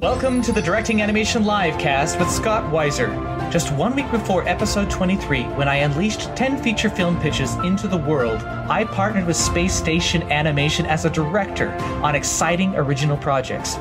Welcome to the Directing Animation Live cast with Scott Weiser. Just one week before episode 23, when I unleashed 10 feature film pitches into the world, I partnered with Space Station Animation as a director on exciting original projects.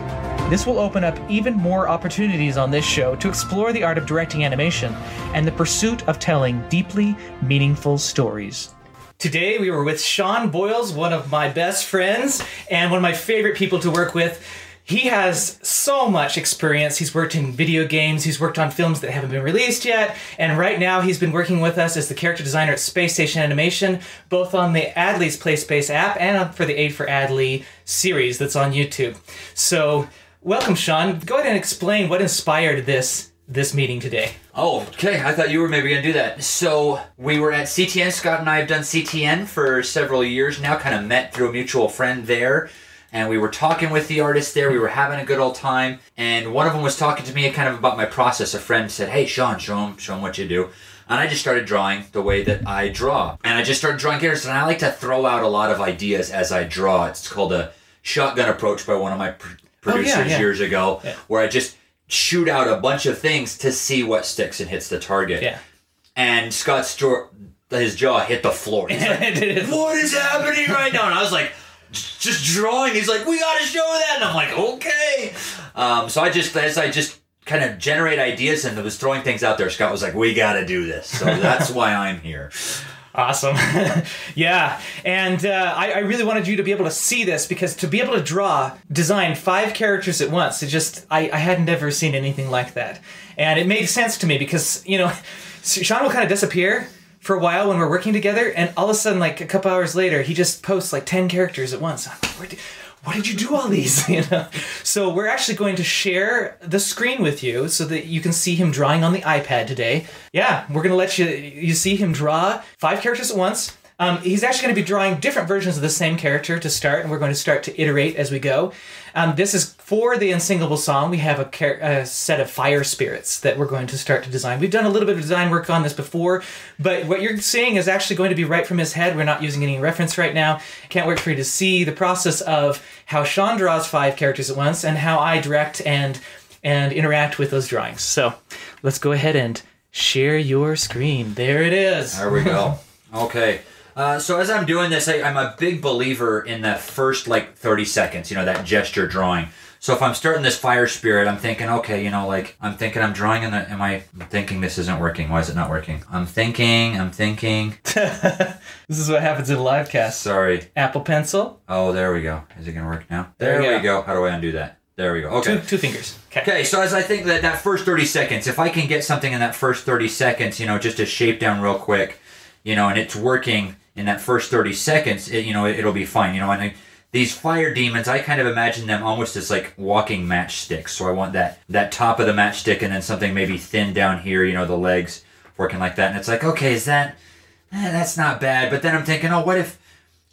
This will open up even more opportunities on this show to explore the art of directing animation and the pursuit of telling deeply meaningful stories. Today we were with Sean Boyles, one of my best friends and one of my favorite people to work with. He has so much experience. He's worked in video games, he's worked on films that haven't been released yet, and right now he's been working with us as the character designer at Space Station Animation, both on the Adley's Play Space app and for the A for Adley series that's on YouTube. So, welcome Sean. Go ahead and explain what inspired this this meeting today. Oh, okay. I thought you were maybe going to do that. So we were at CTN. Scott and I have done CTN for several years now, kind of met through a mutual friend there. And we were talking with the artists there. We were having a good old time. And one of them was talking to me kind of about my process. A friend said, Hey, Sean, show him, show him what you do. And I just started drawing the way that I draw. And I just started drawing characters. And I like to throw out a lot of ideas as I draw. It's called a shotgun approach by one of my pr- oh, producers Oh, yeah. years ago, Yeah. where I just shoot out a bunch of things to see what sticks and hits the target. Yeah. And Scott's jaw, his jaw hit the floor. Like, what is happening right now? And I was like, just drawing. He's like, we gotta show that. And I'm like, okay. Um, so I just, as I just kind of generate ideas and was throwing things out there, Scott was like, we gotta do this. So that's why I'm here. Awesome. yeah. And uh, I, I really wanted you to be able to see this because to be able to draw, design five characters at once, it just, I, I hadn't ever seen anything like that. And it made sense to me because, you know, Sean will kind of disappear for a while when we're working together, and all of a sudden, like a couple hours later, he just posts like 10 characters at once. Like, did, you do all these? You know. So we're actually going to share the screen with you so that you can see him drawing on the iPad today. Yeah, we're to let you you see him draw five characters at once. Um, he's actually going to be drawing different versions of the same character to start, and we're going to start to iterate as we go. Um, this is for the unsingable song. We have a, char- a set of fire spirits that we're going to start to design. We've done a little bit of design work on this before, but what you're seeing is actually going to be right from his head. We're not using any reference right now. Can't wait for you to see the process of how Sean draws five characters at once and how I direct and and interact with those drawings. So let's go ahead and share your screen. There it is. There we go. Okay. Uh, so as I'm doing this, I, I'm a big believer in that first like 30 seconds, you know, that gesture drawing. So if I'm starting this fire spirit, I'm thinking, okay, you know, like I'm thinking I'm drawing, and am I thinking this isn't working? Why is it not working? I'm thinking, I'm thinking. This is what happens in a live cast. Sorry. Apple Pencil, Oh, there we go. Is it gonna work now? There There, we we go. How do I undo that? There we go. Okay. two, two fingers. Okay. Okay, so as I think that that first 30 seconds, if I can get something in that first 30 seconds, you know, just to shape down real quick, you know, and it's working in that first 30 seconds, it, you know, it, will be fine, you know, and I, these fire demons, I kind of imagine them almost as like walking matchsticks. So I want that that top of the matchstick and then something maybe thin down here, you know, the legs working like that. And it's like, okay, is that eh, that's not bad. But then I'm thinking, oh, what if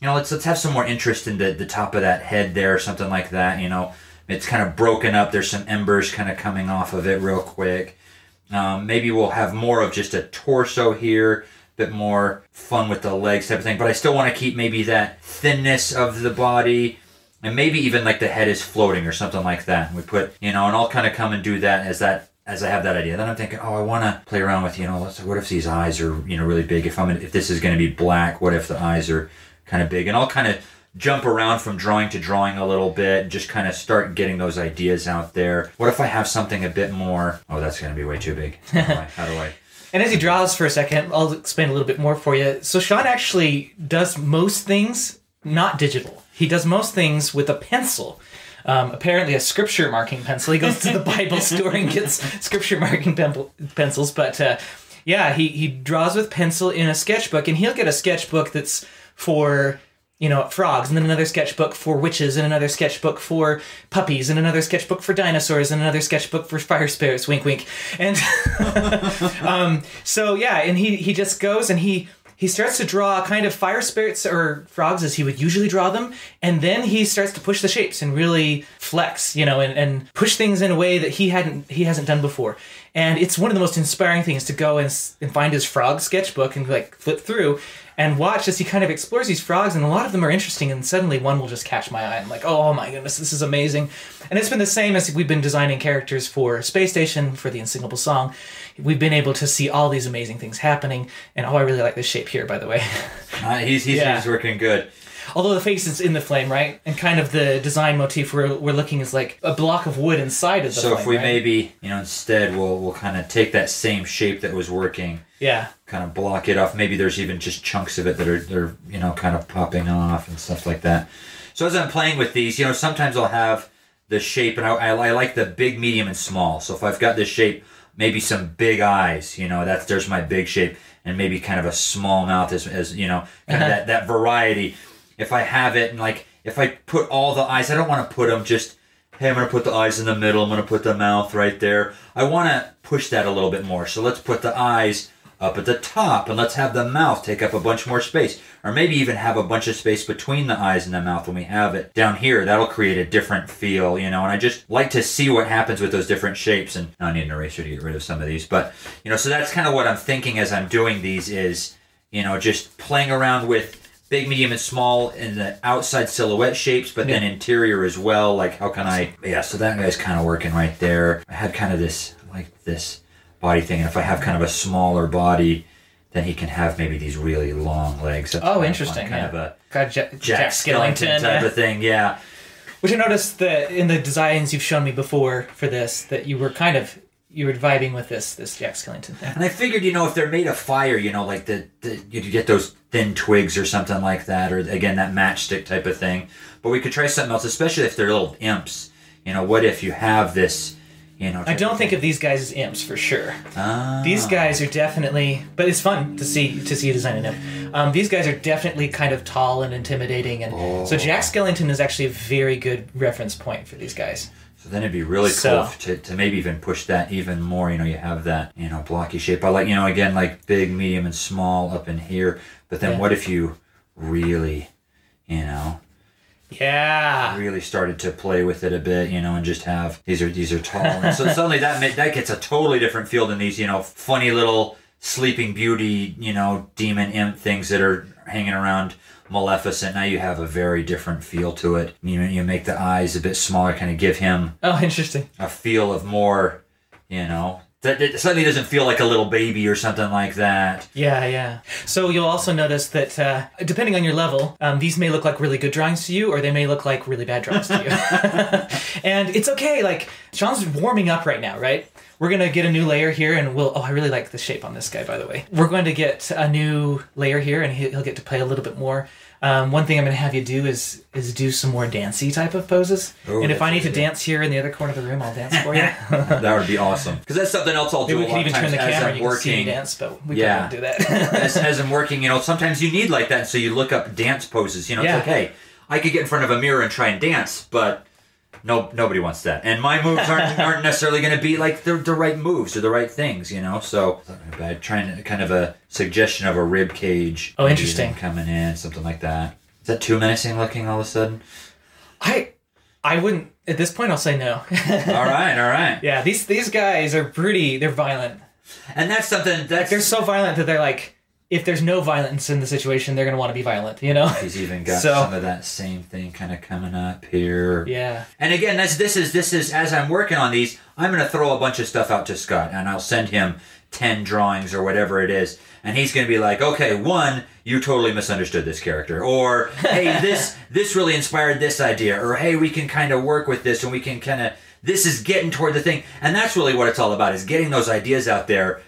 you know, let's let's have some more interest in the, the top of that head there or something like that, you know. It's kind of broken up. There's some embers kind of coming off of it real quick. Um, maybe we'll have more of just a torso here, bit more fun with the legs type of thing. But I still want to keep maybe that thinness of the body, and maybe even like the head is floating or something like that. We put, you know, and I'll kind of come and do that as that as I have that idea. Then I'm thinking, oh, I want to play around with, you know, what if these eyes are, you know, really big? If I'm if this is going to be black, what if the eyes are kind of big? And I'll kind of jump around from drawing to drawing a little bit and just kind of start getting those ideas out there. What if I have something a bit more? Oh, that's going to be way too big. How do I? How do I? And as he draws for a second, I'll explain a little bit more for you. So Sean actually does most things not digital. He does most things with a pencil. Um, apparently, a scripture marking pencil. He goes to the Bible store and gets scripture marking pen- pencils. But uh, yeah, he he draws with pencil in a sketchbook, and he'll get a sketchbook that's for you know frogs, and then another sketchbook for witches, and another sketchbook for puppies, and another sketchbook for dinosaurs, and another sketchbook for fire spirits. Wink, wink. And um, so yeah, and he he just goes and he he starts to draw kind of fire spirits or frogs as he would usually draw them, and then he starts to push the shapes and really flex, you know, and, and push things in a way that he hadn't he hasn't done before. And it's one of the most inspiring things to go and, and find his frog sketchbook and like flip through and watch as he kind of explores these frogs, and a lot of them are interesting. And suddenly, one will just catch my eye. I'm like, oh my goodness, this is amazing. And it's been the same as we've been designing characters for Space Station for the Unsinkable Song. We've been able to see all these amazing things happening. And oh, I really like this shape here, by the way. Uh, he's he's, Yeah. he's working good. Although the face is in the flame, right? And kind of the design motif we're, we're looking is like a block of wood inside of the So flame. if we right? maybe you know instead we'll we'll kind of take that same shape that was working, yeah, kind of block it off. Maybe there's even just chunks of it that are they're you know kind of popping off and stuff like that. So as I'm playing with these, you know, sometimes I'll have the shape, and I, I, I like the big, medium, and small. So if I've got this shape, maybe some big eyes, you know, that's there's my big shape, and maybe kind of a small mouth as, as you know, kind of uh-huh. that that variety. If I have it, and like if I put all the eyes, I don't want to put them just. Hey, I'm gonna put the eyes in the middle. I'm gonna put the mouth right there. I want to push that a little bit more. So let's put the eyes up at the top and let's have the mouth take up a bunch more space or maybe even have a bunch of space between the eyes and the mouth when we have it down here that'll create a different feel you know and i just like to see what happens with those different shapes and i need an eraser to get rid of some of these but you know so that's kind of what i'm thinking as i'm doing these is you know just playing around with big medium and small in the outside silhouette shapes but then interior as well like how can i yeah so that guy's kind of working right there i had kind of this like this body thing. And if I have kind of a smaller body, then he can have maybe these really long legs. That's Oh, kind of interesting, Kind yeah. of a got Jack, Jack, Skellington, type yeah. of thing. Yeah. Which I noticed that in the designs you've shown me before for this, that you were kind of you were vibing with this this Jack Skellington thing. And I figured, you know, if they're made of fire, you know, like the, the you get those thin twigs or something like that, or again that matchstick type of thing. But we could try something else, especially if they're little imps. You know, what if you have this? You know, I don't think of these guys as imps for sure. Ah. These guys are definitely, but it's fun to see to see you designing them. Um, these guys are definitely kind of tall and intimidating, and Oh. so Jack Skellington is actually a very good reference point for these guys. So then it'd be really So- cool to, to maybe even push that even more. You know, you have that, you know, blocky shape. I like, you know, again, like big, medium, and small up in here. But then Yeah. what if you really, you know, Yeah, really started to play with it a bit, you know, and just have these are these are tall. And so suddenly that that gets a totally different feel than these, you know, funny little sleeping beauty, you know, demon imp things that are hanging around Maleficent. Now you have a very different feel to it. You know, you make the eyes a bit smaller, kind of give him Oh, interesting. a feel of more, you know, that it suddenly doesn't feel like a little baby or something like that. Yeah, yeah. So you'll also notice that uh, depending on your level, um, these may look like really good drawings to you, or they may look like really bad drawings to you. and it's okay. Like Sean's warming up right now, right? We're gonna get a new layer here, and we'll. Oh, I really like the shape on this guy, by the way. We're going to get a new layer here, and he- he'll get to play a little bit more. Um, one thing I'm gonna have you do is is do some more dancey type of poses. Oh, and if I need to good dance here in the other corner of the room, I'll dance for you. that would be awesome. Because that's something else I'll do Maybe we a can even turn the camera I'm and you can see dance, but we Yeah. can't do that. as, as I'm working, you know, sometimes you need like that. So you look up dance poses. You know, Yeah. it's like, hey, I could get in front of a mirror and try and dance, but no, nobody wants that. And my moves aren't, aren't necessarily going to be like the, the right moves or the right things. You know, so by trying to kind of a suggestion of a rib cage. Oh, interesting. Coming in, something like that. Is that too menacing looking all of a sudden? I I wouldn't at this point I'll say no. all right, all right. yeah, these these guys are pretty they're violent. And that's something that's They're so violent that they're like if there's no violence in the situation, they're gonna want to be violent, you know? He's even got So- some of that same thing kind of coming up here. Yeah. And again, that's this is this is as I'm working on these, I'm gonna throw a bunch of stuff out to Scott, and I'll send him ten drawings or whatever it is, and he's gonna be like, okay, one, you totally misunderstood this character, or hey, this this really inspired this idea, or hey, we can kind of work with this, and we can kind of this is getting toward the thing, and that's really what it's all about is getting those ideas out there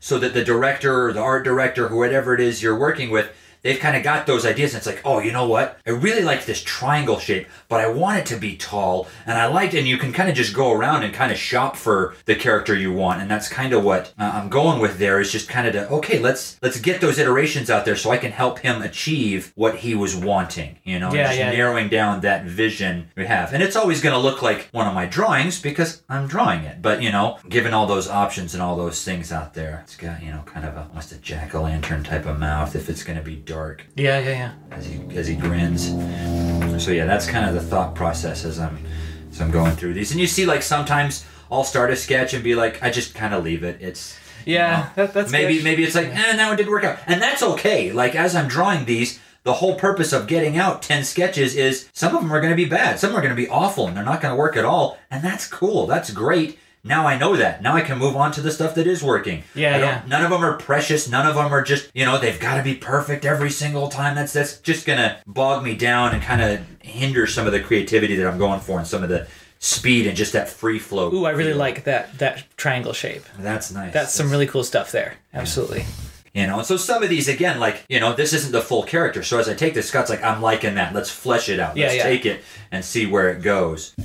so that the director or the art director, whoever it is you're working with, they've kind of got those ideas. And it's like, oh, you know what? I really like this triangle shape, but I want it to be tall. And I liked, and you can kind of just go around and kind of shop for the character you want. And that's kind of what uh, I'm going with there is just kind of to, okay, let's, let's get those iterations out there so I can help him achieve what he was wanting, you know, Yeah, just yeah, narrowing down that vision we have. And it's always going to look like one of my drawings because I'm drawing it. But, you know, given all those options and all those things out there, it's got, you know, kind of a almost a jack o' lantern type of mouth if it's going to be dark Yeah, yeah, yeah. as he as he grins. So yeah, that's kind of the thought process as I'm as I'm going through these. And you see, like sometimes I'll start a sketch and be like, I just kind of leave it. It's Yeah, that, that's maybe good. maybe it's like eh, that one didn't work out and that's okay like as i'm drawing these the whole purpose of getting out 10 sketches is some of them are going to be bad some are going to be awful and they're not going to work at all and that's cool that's great now i know that now i can move on to the stuff that is working Yeah, yeah. none of them are precious none of them are just you know they've got to be perfect every single time that's that's just going to bog me down and kind of hinder some of the creativity that i'm going for and some of the speed and just that free flow Ooh, I really like that that triangle shape. that's nice That's some really cool stuff there. Absolutely. You know, and so some of these again, like you know, this isn't the full character. So as I take this, Scott's like, I'm liking that. Let's flesh it out. Let's yeah. take it and see where it goes.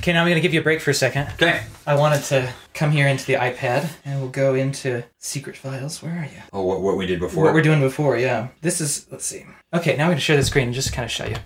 Okay, now I'm gonna give you a break for a second. Okay. I wanted to come here into the iPad and we'll go into secret files. Where are you? Oh, what, what we did before. What we're doing before, yeah. This is let's see. Okay, now I'm gonna share the screen and just kind of show you.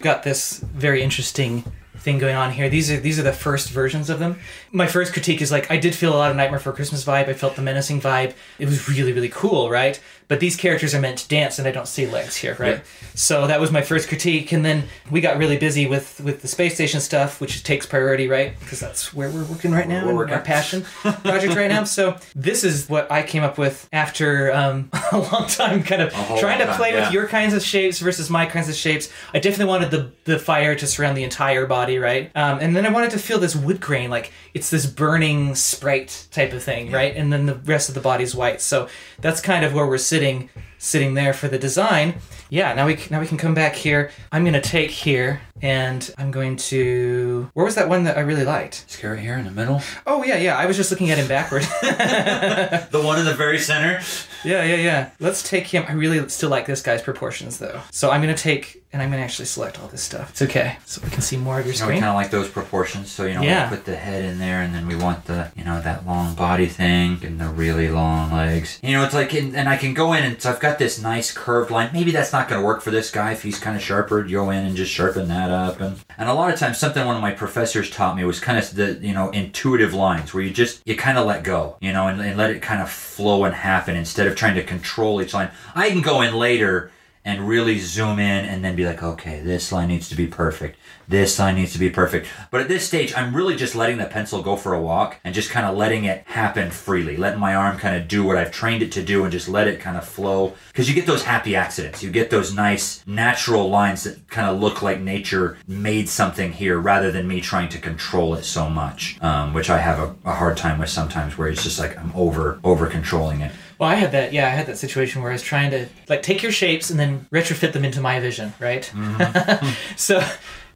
Got this very interesting thing going on here. These are these are the first versions of them. My first critique is like I did feel a lot of Nightmare for Christmas vibe. I felt the menacing vibe. It was really really cool, right? But these characters are meant to dance, and I don't see legs here, right? Yeah. So that was my first critique, and then we got really busy with with the space station stuff, which takes priority, right? Because that's where we're working right now, We're working. our passion project right now. So this is what I came up with after um, a long time, kind of trying to time, play yeah. with your kinds of shapes versus my kinds of shapes. I definitely wanted the the fire to surround the entire body, right? Um, and then I wanted to feel this wood grain, like it's this burning sprite type of thing, right? And then the rest of the body's white. So that's kind of where we're sitting, sitting there for the design. Yeah. Now we now we can come back here. I'm gonna take here, and I'm going to. Where was that one that I really liked? Right here in the middle. Oh yeah, yeah. I was just looking at him backward. The one in the very center. Yeah, yeah, yeah. Let's take him. I really still like this guy's proportions though. So I'm gonna take and I'm gonna actually select all this stuff. It's okay, so we can see more of your You know, we screen. kind of like those proportions. So you know, Yeah. we put the head in there, and then we want the you know that long body thing and the really long legs. You know, it's like, and, and I can go in and so I've got this nice curved line. Maybe that's not going to work for this guy if he's kind of sharper. You go in and just sharpen that up, and and a lot of times something one of my professors taught me was kind of the you know intuitive lines where you just you kind of let go, you know, and, and let it kind of flow and happen instead of trying to control each line. I can go in later and really zoom in and then be like, okay, this line needs to be perfect. This line needs to be perfect. But at this stage, I'm really just letting the pencil go for a walk and just kind of letting it happen freely, letting my arm kind of do what I've trained it to do and just let it kind of flow. Because you get those happy accidents. You get those nice natural lines that kind of look like nature made something here rather than me trying to control it so much, um, which I have a, a hard time with sometimes where it's just like I'm over over controlling it. Well, I had that. Yeah, I had that situation where I was trying to like take your shapes and then retrofit them into my vision, right? Mm-hmm. so,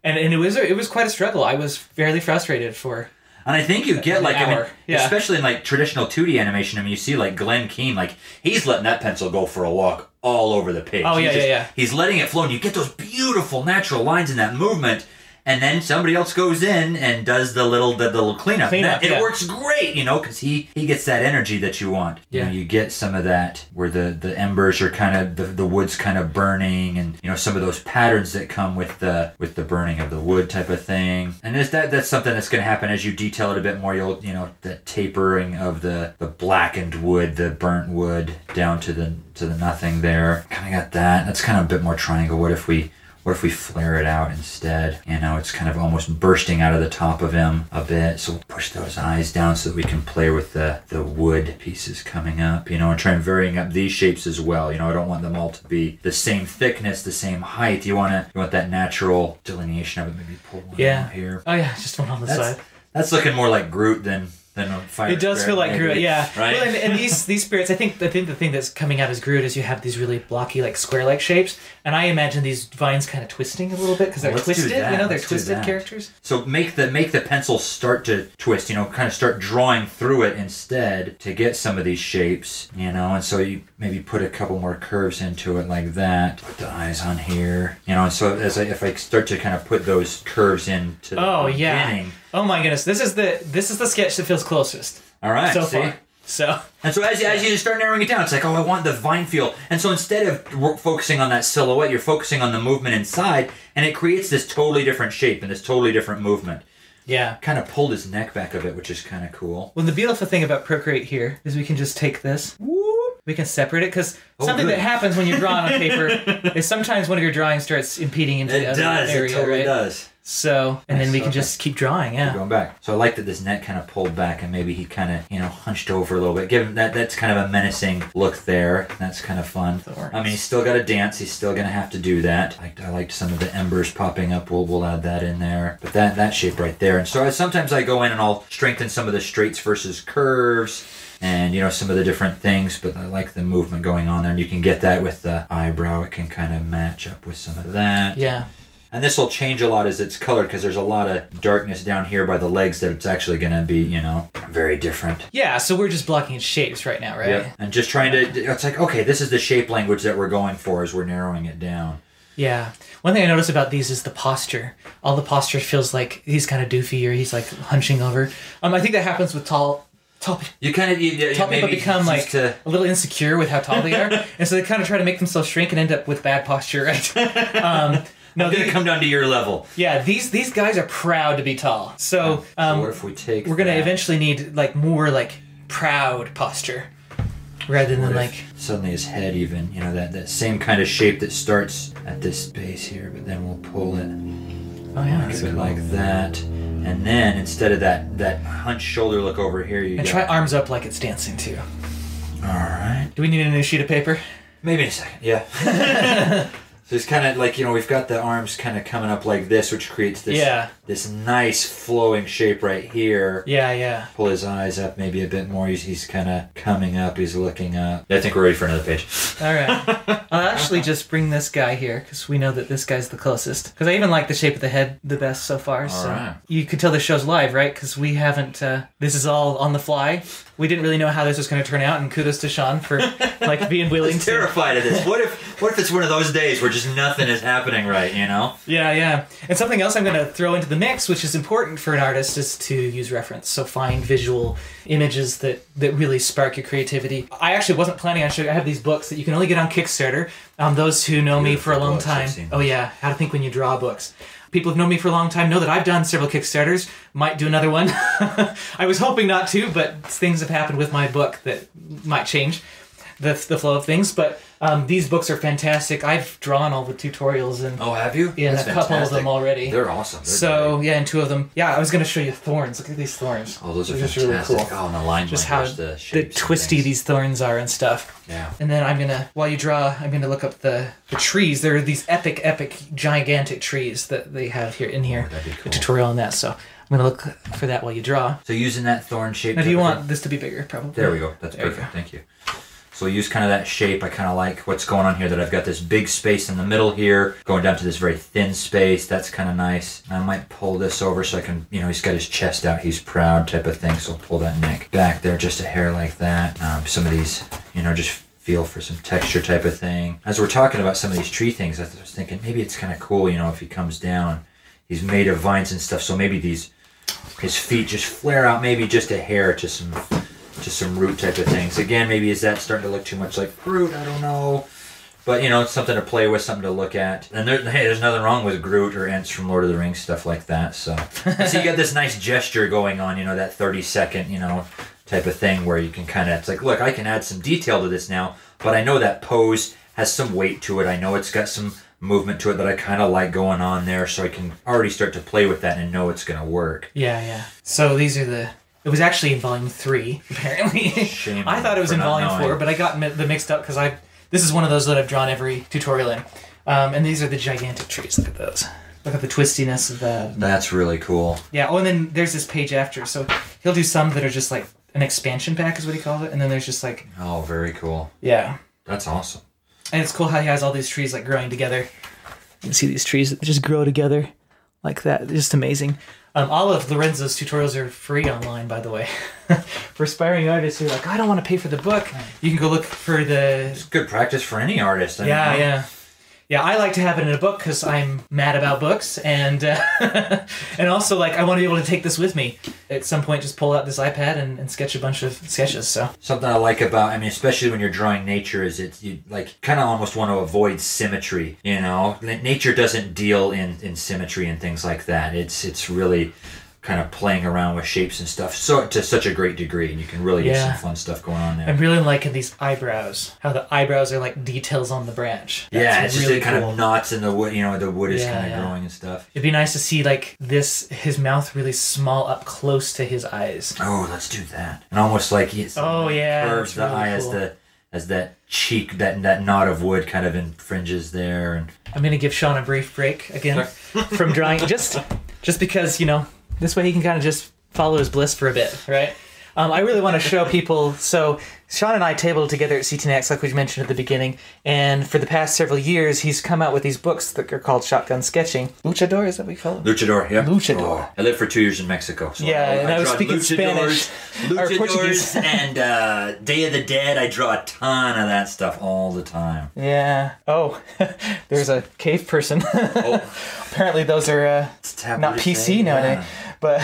and, and it was it was quite a struggle. I was fairly frustrated for. And I think you get like I mean, yeah. especially in like traditional 2D animation. I mean, you see like Glenn Keane, like he's letting that pencil go for a walk all over the page. Oh, He's yeah, just- yeah, yeah. He's letting it flow, and you get those beautiful natural lines in that movement. And then somebody else goes in and does the little the little cleanup. Cleanup, it yeah. works great, you know, because he he gets that energy that you want. You Yeah. know, you get some of that where the the embers are kind of the, the wood's kind of burning, and you know some of those patterns that come with the with the burning of the wood type of thing. And is that that's something that's going to happen as you detail it a bit more. You'll you know that tapering of the the blackened wood, the burnt wood down to the to the nothing there. Kind of got that. That's kind of a bit more triangle. What if we what if we flare it out instead? You know, it's kind of almost bursting out of the top of him a bit. So we'll push those eyes down so that we can play with the, the wood pieces coming up, you know, and try and varying up these shapes as well. You know, I don't want them all to be the same thickness, the same height. You want to, you want that natural delineation of it. Maybe pull one Yeah. here. Oh yeah, just one on the That's, side. that's looking more like Groot than than a fire. It does feel like. Groot, yeah. Right. Well, and, and these these spirits, I think I think the thing that's coming out as Groot is you have these really blocky, like square-like shapes, and I imagine these vines kind of twisting a little bit because they're Let's twisted. You know, they're let's twisted characters. So make the make the pencil start to twist, you know, kind of start drawing through it instead to get some of these shapes, you know, and so you maybe put a couple more curves into it like that. Put the eyes on here, you know, and so as I, if I start to kind of put those curves into the Oh yeah. beginning. Oh my goodness, this is the this is the sketch that feels closest All right, so see? far. So And so as, you- as you start narrowing it down, it's like, oh, I want the vine feel. And so instead of focusing on that silhouette, you're focusing on the movement inside, and it creates this totally different shape and this totally different movement. yeah. Kind of pulled his neck back a bit, which is kind of cool. Well, the beautiful thing about Procreate here is we can just take this. We can separate it because Oh, something good. that happens when you draw on paper is sometimes one of your drawings starts impeding into the other does. area, it totally right? does. So, and then Nice, we can okay. just keep drawing. Yeah. going back. So I like that this neck kind of pulled back and maybe he kind of, you know, hunched over a little bit. Give him that that's kind of a menacing look there. That's kind of fun. I mean, he's still got to dance. He's still going to have to do that. I, I liked some of the embers popping up. We'll, we'll add that in there. But that that shape right there. And so I, sometimes I go in and I'll strengthen some of the straights versus curves. And you know some of the different things, but I like the movement going on there, and you can get that with the eyebrow. It can kind of match up with some of that. Yeah. And this will change a lot as it's colored because there's a lot of darkness down here by the legs that it's actually going to be, you know, very different. Yeah. So we're just blocking shapes right now, right? Yep. And just trying to, it's like, okay, this is the shape language that we're going for as we're narrowing it down. Yeah. One thing I notice about these is the posture. All the posture feels like he's kind of doofy or he's like hunching over. Um, I think that happens with tall, tall, pe- You kind of, you, you tall people become like to, a little insecure with how tall they are, and so they kind of try to make themselves shrink and end up with bad posture, right? Um, no, I'm going they, to come down to your level. yeah, these these guys are proud to be tall. So, um, so what if we take we're gonna that? eventually need like more like proud posture rather than like suddenly his head even, you know, that, that same kind of shape that starts at this base here, but then we'll pull it oh yeah, that's cool. like that. Mm-hmm. And then instead of that, that hunched shoulder look over here, you and got, try arms up like it's dancing too. all right. Do we need a new sheet of paper? Maybe in a second, yeah. so it's kind of like you know we've got the arms kind of coming up like this, which creates this Yeah. This nice flowing shape right here. Yeah, yeah. Pull his eyes up maybe a bit more. He's, he's kind of coming up. He's looking up. I think we're ready for another page. All right. I'll actually just bring this guy here because we know that this guy's the closest. Because I even like the shape of the head the best so far. so right. you could tell the show's live, right? Because we haven't. Uh, this is all on the fly. We didn't really know how this was going to turn out, and kudos to Sean for like being willing I'm to. terrified of this. What if what if it's one of those days where just nothing is happening right? You know. Yeah, yeah. And something else I'm going to throw into the mix, which is important for an artist, is to use reference. So find visual images that that really spark your creativity. I actually wasn't planning on showing. I have these books that you can only get on Kickstarter. Um, those who know me for a long time. Oh yeah, How to Think When You Draw books. People who've known me for a long time know that I've done several Kickstarters. Might do another one. I was hoping not to, but things have happened with my book that might change the, the flow of things. But um, these books are fantastic. I've drawn all the tutorials and Oh, have you? yeah, That's a couple of them already. They're awesome. They're so yeah, and two of them. Yeah, I was gonna show you thorns. Look at these thorns. oh, those are They're just fantastic. really cool. Oh, and the line Just how the, the twisty things. these thorns are and stuff. Yeah. And then I'm gonna, while you draw, I'm gonna look up the the trees. There are these epic, epic, gigantic trees that they have here in here. Oh, that'd be A tutorial on that. So I'm gonna look for that while you draw. So using that thorn shape. Now, do you want this to be bigger? Probably. There we go. That's There perfect. Thank you. So we'll use kind of that shape. I kind of like what's going on here. That I've got this big space in the middle here, going down to this very thin space. That's kind of nice. I might pull this over so I can, you know, he's got his chest out. He's proud type of thing. So I'll pull that neck back there, just a hair like that. Um, some of these, you know, just feel for some texture type of thing. As we're talking about some of these tree things, I was thinking maybe it's kind of cool, you know, if he comes down, he's made of vines and stuff. So maybe these his feet just flare out maybe just a hair to some just some root type of things. Again, maybe is that starting to look too much like Groot? I don't know. But you know, it's something to play with, something to look at. And there, hey, there's nothing wrong with Groot or Ents from Lord of the Rings, stuff like that. So, so you got this nice gesture going on, you know, that 30 second, you know, type of thing where you can kind of, it's like, look, I can add some detail to this now, but I know that pose has some weight to it. I know it's got some movement to it that I kind of like going on there, so I can already start to play with that and know it's going to work. Yeah, yeah. So these are the. It was actually in volume three, apparently. Shame I thought it was in volume knowing. four, but I got mi- the mixed up because I. This is one of those that I've drawn every tutorial in, um, and these are the gigantic trees. Look at those. Look at the twistiness of that. That's really cool. Yeah. Oh, and then there's this page after. So he'll do some that are just like an expansion pack, is what he called it, and then there's just like Oh, very cool. yeah, That's awesome. and it's cool how he has all these trees like growing together. You can see these trees that just grow together like that. Just amazing. Um, all of Lorenzo's tutorials are free online, by the way. for aspiring artists who are like, I don't want to pay for the book, you can go look for the. It's good practice for any artist. I Yeah, mean, yeah. Yeah, I like to have it in a book because I'm mad about books, and uh, and also like I want to be able to take this with me at some point. Just pull out this iPad and, and sketch a bunch of sketches. So Something I like about, I mean, especially when you're drawing nature, is it you like kind of almost want to avoid symmetry. You know, nature doesn't deal in in symmetry and things like that. It's it's really kind of playing around with shapes and stuff so to such a great degree, and you can really get some fun stuff going on there. I'm really liking these eyebrows. How the eyebrows are like details on the branch. yeah, That's it's just really it kind cool. of knots in the wood. You know, the wood is Yeah, kind of yeah. growing and stuff. It'd be nice to see like this, his mouth really small up close to his eyes. Oh, let's do that. And almost like he's Oh, yeah, curves that's the really eye as cool. the as that cheek that that knot of wood kind of infringes there and I'm gonna give Sean a brief break again from drawing, just just because you know this way he can kind of just follow his bliss for a bit, right? Um, I really want to show people. So Sean and I tabled together at CTNX, like we mentioned at the beginning, and for the past several years, he's come out with these books that are called Shotgun Sketching. Luchador is that what we call it? luchador. Yeah, Luchador. Oh, I lived for two years in Mexico. So Yeah, and I was speaking luchadors, Spanish, or Portuguese. luchadors, and uh, Day of the Dead. I draw a ton of that stuff all the time. Yeah. Oh, there's a cave person. Oh, Apparently, those are uh, not PC nowadays. yeah. But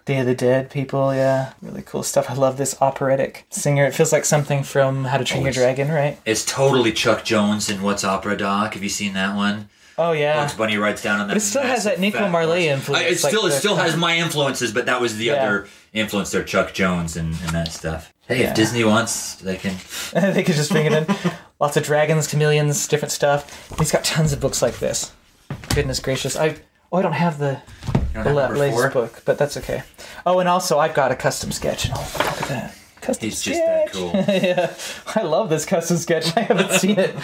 Day of the Dead people, yeah, really cool stuff. I love this operatic singer. It feels like something from How to Train Your Dragon, right? It's totally Chuck Jones in What's Opera Doc. Have you seen that one? Oh yeah. Bugs Bunny rides down on that. But it still has that Nico Marlet influence, I- It like still, it still has my influences, but that was the Yeah. other influence there, Chuck Jones and, and that stuff. Hey, Yeah. if Disney wants, they can. they could just bring it in. Lots of dragons, chameleons, different stuff. He's got tons of books like this. Goodness gracious. I oh I don't have the You don't have number four? book, but that's okay. Oh, and also I've got a custom sketch. And oh, look at that. Custom He's just that sketch. cool. yeah, I love this custom sketch. I haven't seen it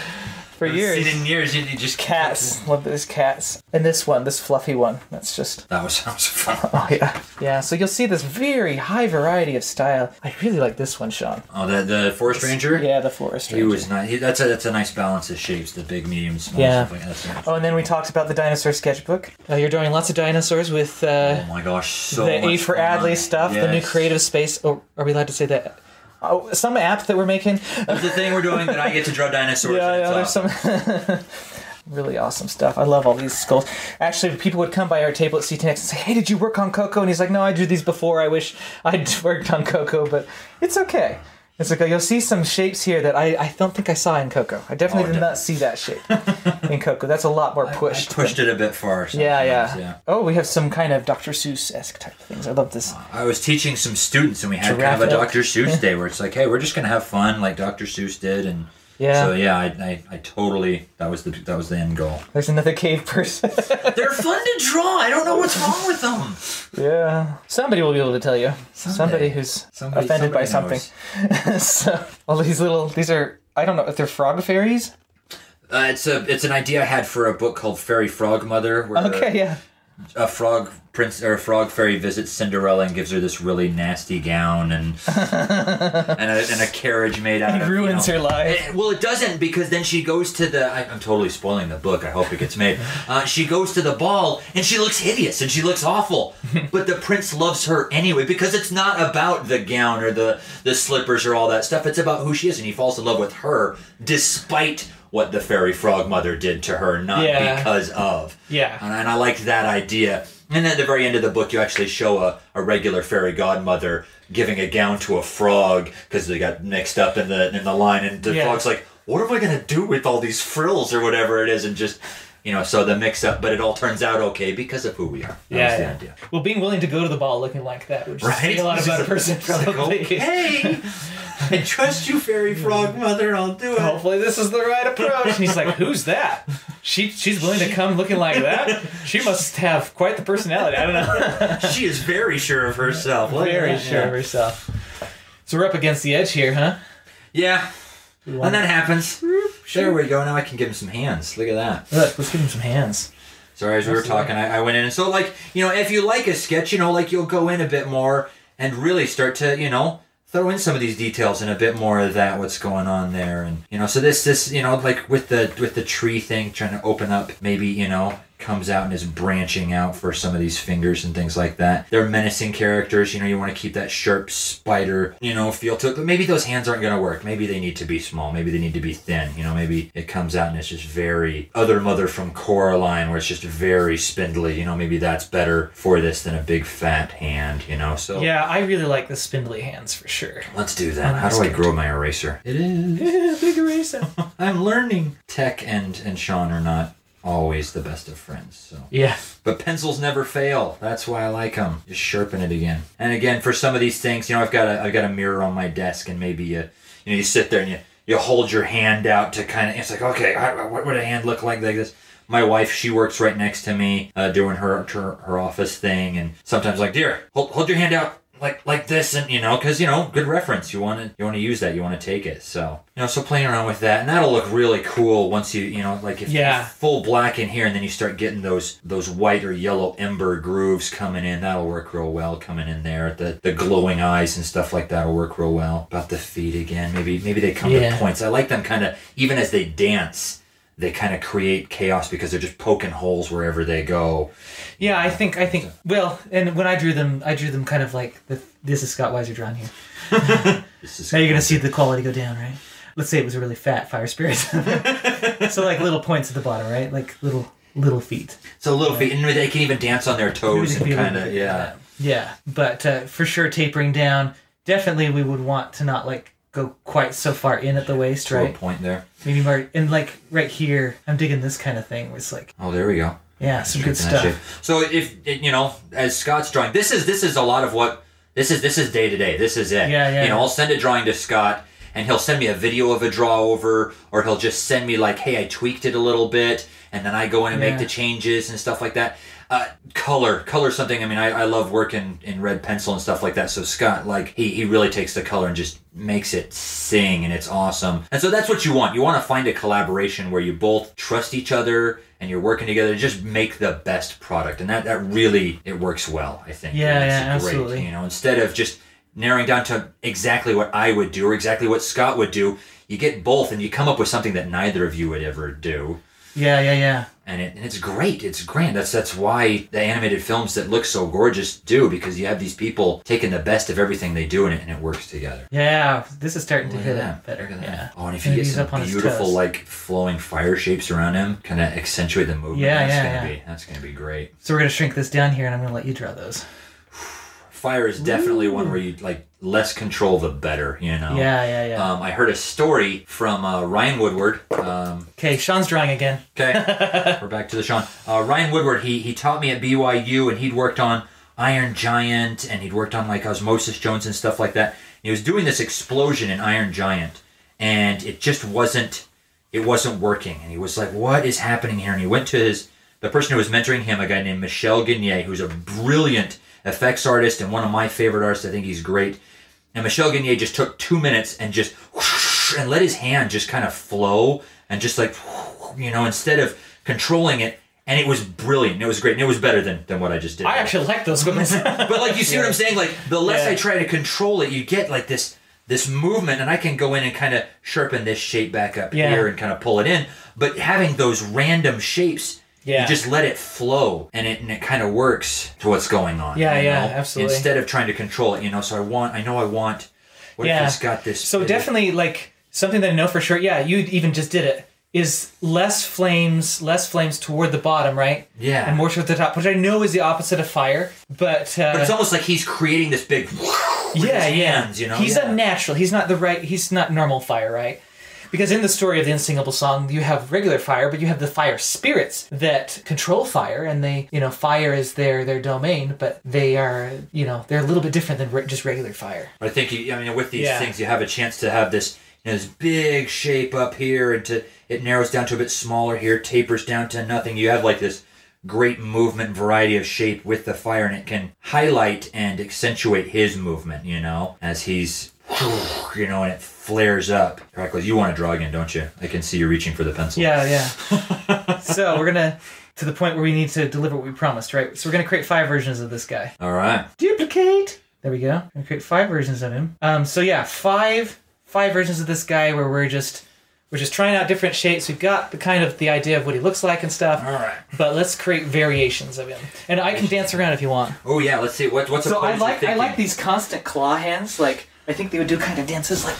for years. Seen in years, you, you just Cats, love these cats. And this one, this fluffy one, that's just That was, that was fun. oh yeah, yeah. So you'll see this very high variety of style. I really like this one, Sean. Oh, the the forest ranger. Yeah, the forest. Ranger. He was nice. He, that's a that's a nice balance of shapes. The big, medium, small. Yeah. Stuff like that. Nice. Oh, and then we talked about the dinosaur sketchbook. Uh, you're drawing lots of dinosaurs with uh, Oh my gosh, so the A for. Adley stuff, the new creative space. Oh, are we allowed to say that? Oh, some app that we're making. There's the thing we're doing that I get to draw dinosaurs. yeah, yeah. There's awesome. some really awesome stuff. I love all these skulls. Actually, people would come by our table at CTNX and say, "Hey, did you work on Coco?" And he's like, "No, I drew these before. I wish I'd worked on Coco, but it's okay." It's like you'll see some shapes here that I, I don't think I saw in Coco. I definitely Oh, did not see that shape in Coco. That's a lot more pushed. I pushed it a bit far. yeah, yeah, sometimes, Oh, we have some kind of Dr. Seuss esque type things. I love this. Uh, I was teaching some students, and we had kind of a. Dr. Seuss day where it's like, hey, we're just gonna have fun, like Dr. Seuss did, and Yeah. So yeah, I, I, I totally that was the that was the end goal. There's another cave person. They're fun to draw. I don't know what's wrong with them. yeah. Somebody will be able to tell you. Someday. Somebody who's Somebody- offended by something. so, all these little, these are, I don't know if they're frog fairies. Uh, it's a it's an idea I had for a book called Fairy Frog Mother, where Okay, yeah. A frog prince or a frog fairy visits Cinderella and gives her this really nasty gown and and, a, and a carriage made out It of ruins you know, her life. Eh, well, it doesn't because then she goes to the. I, I'm totally spoiling the book. I hope it gets made. Uh, she goes to the ball and she looks hideous and she looks awful. but the prince loves her anyway because it's not about the gown or the the slippers or all that stuff. It's about who she is and he falls in love with her despite what the fairy frog mother did to her, not Yeah. because of. Yeah. And, and I liked that idea. And at the very end of the book, you actually show a, a regular fairy godmother giving a gown to a frog because they got mixed up in the in the line, and the Yeah. frog's like, "What am I gonna do with all these frills or whatever it is?" And just you know, so the mix up, but it all turns out okay because of who we are. That Yeah, was the yeah. idea. Well, being willing to go to the ball looking like that would just Right? a lot about a person. Like, okay, I trust you, fairy frog mother. I'll do it. Hopefully this is the right approach. And he's like, "Who's that? She she's willing to come looking like that. She must have quite the personality. I don't know. She is very sure of herself. Look Very sure of herself." So we're up against the edge here, huh? Yeah. And that happens. There we go. Now I can give him some hands. Look at that. Look, let's give him some hands. Sorry, as we were talking, I, I went in and so like you know, if you like a sketch, you know, like you'll go in a bit more and really start to you know throw in some of these details and a bit more of that what's going on there and you know so this this you know like with the with the tree thing trying to open up maybe you know comes out and is branching out for some of these fingers and things like that they're menacing characters you know you want to keep that sharp spider you know feel to it but maybe those hands aren't going to work maybe they need to be small maybe they need to be thin you know maybe it comes out and it's just very other mother from coraline where it's just very spindly you know maybe that's better for this than a big fat hand you know so Yeah, I really like the spindly hands for sure. Let's do that. How that's do I grow my eraser? It is. Big eraser. I'm learning. Tech and and Sean are not always the best of friends. So. Yeah. But pencils never fail. That's why I like them. Just sharpen it again. And again, for some of these things, you know, I've got a I've got a mirror on my desk, and maybe you you know you sit there and you you hold your hand out to kind of it's like okay, I, what would a hand look like like this? My wife, she works right next to me, uh, doing her, her her office thing, and sometimes like, dear, hold hold your hand out like like this and you know because you know good reference. You want to you want to use that. You want to take it. So you know so playing around with that and that'll look really cool once you you know like if Yeah. full black in here and then you start getting those those white or yellow ember grooves coming in that'll work real well coming in there. The the glowing eyes and stuff like that'll work real well. About the feet again. Maybe maybe they come Yeah. to points. I like them kind of even as they dance they kind of create chaos because they're just poking holes wherever they go Yeah, I think I think well, and when I drew them, I drew them kind of like the, this is Scott Weiser drawn here. this is Now you're gonna see the quality go down, right? Let's say it was a really fat fire spirit. so like little points at the bottom, right? Like little little feet. so little feet and they can even dance on their toes and be a little kind of bit yeah. Yeah, but uh, for sure tapering down. Definitely, we would want to not like go quite so far in at the waist, right? point there Maybe more and like right here. I'm digging this kind of thing. Where it's like oh there we go yeah, some good that stuff. shape. So if it- you know, as Scott's drawing, this is this is a lot of what this is. This is day to day. This is it. Yeah, yeah. You know, I'll send a drawing to Scott, and he'll send me a video of a draw over, or he'll just send me like, "Hey, I tweaked it a little bit," and then I go in and Yeah. make the changes and stuff like that. Uh, color, color something. I mean, I, I love working in red pencil and stuff like that. So Scott, like, he, he really takes the color and just makes it sing, and it's awesome. And so that's what you want. You want to find a collaboration where you both trust each other and you're working together to just make the best product. And that, that really it works well. I think. Yeah, yeah, absolutely. You know, instead of just narrowing down to exactly what I would do or exactly what Scott would do, you get both, and you come up with something that neither of you would ever do Yeah, yeah, yeah. and, it, and it's great. It's grand. That's that's why the animated films that look so gorgeous do because you have these people taking the best of everything they do in it, and it works together. Yeah, this is starting to Look hit at that. better. Look at that. Yeah. Oh, and if And you get he's some on beautiful like flowing fire shapes around him, kind of accentuate the movement. Yeah, that's yeah, gonna yeah. be that's gonna be great. So we're gonna shrink this down here, and I'm gonna let you draw those. Fire is definitely one where you like less control the better. You know. Yeah, yeah, yeah. Um, I heard a story from uh, Ryan Woodward. Um, Okay, Sean's drawing again. Okay, we're back to the Sean. Uh, Ryan Woodward, he he taught me at BYU, and he'd worked on Iron Giant, and he'd worked on like Osmosis Jones and stuff like that. He was doing this explosion in Iron Giant, and it just wasn't it wasn't working. And he was like, "What is happening here?" And he went to his the person who was mentoring him, a guy named Michel Gagne, who's a brilliant effects artist and one of my favorite artists. I think he's great. And Michel Gagne just took two minutes and just whoosh, and let his hand just kind of flow and just like you know instead of controlling it. And it was brilliant. It was great. And it was better than, than what I just did. I actually like those women. but like you see what I'm saying? Like the less Yeah. I try to control it, you get like this this movement, and I can go in and kind of sharpen this shape back up Yeah. here and kind of pull it in. But having those random shapes, Yeah. you just let it flow, and it and it kind of works to what's going on. Yeah, yeah, know? absolutely. Instead of trying to control it, you know. So I want, I know I want. What Yeah. if it's got this? So bit of- definitely like something that I know for sure. Yeah, you even just did it. Is less flames, less flames toward the bottom, right? Yeah. and more toward the top, which I know is the opposite of fire. But, uh, But it's almost like he's creating this big. yeah, yeah, hands, you know. he's yeah. unnatural. He's not the right. He's not normal fire, right? Because in the story of the Unsingable Song, you have regular fire, but you have the fire spirits that control fire, and they, you know, fire is their their domain, but they are, you know, they're a little bit different than re- just regular fire. I think you, I mean with these Yeah. things you have a chance to have this you know, this big shape up here and to it narrows down to a bit smaller here, tapers down to nothing. You have like this great movement variety of shape with the fire and it can highlight and accentuate his movement, you know, as he's you know, and it flares up. Crackles, you want to draw again, don't you? I can see you're reaching for the pencil. Yeah, yeah. so we're gonna to the point where we need to deliver what we promised, right? So we're gonna create five versions of this guy. All right. Duplicate. There we go. Gonna create five versions of him. Um, so yeah, five five versions of this guy where we're just we're just trying out different shapes. We've got the kind of the idea of what he looks like and stuff. All right. But let's create variations of him, and I can dance around if you want. Oh yeah, let's see what what's a So I like I like these constant claw hands. Like I think they would do kind of dances like.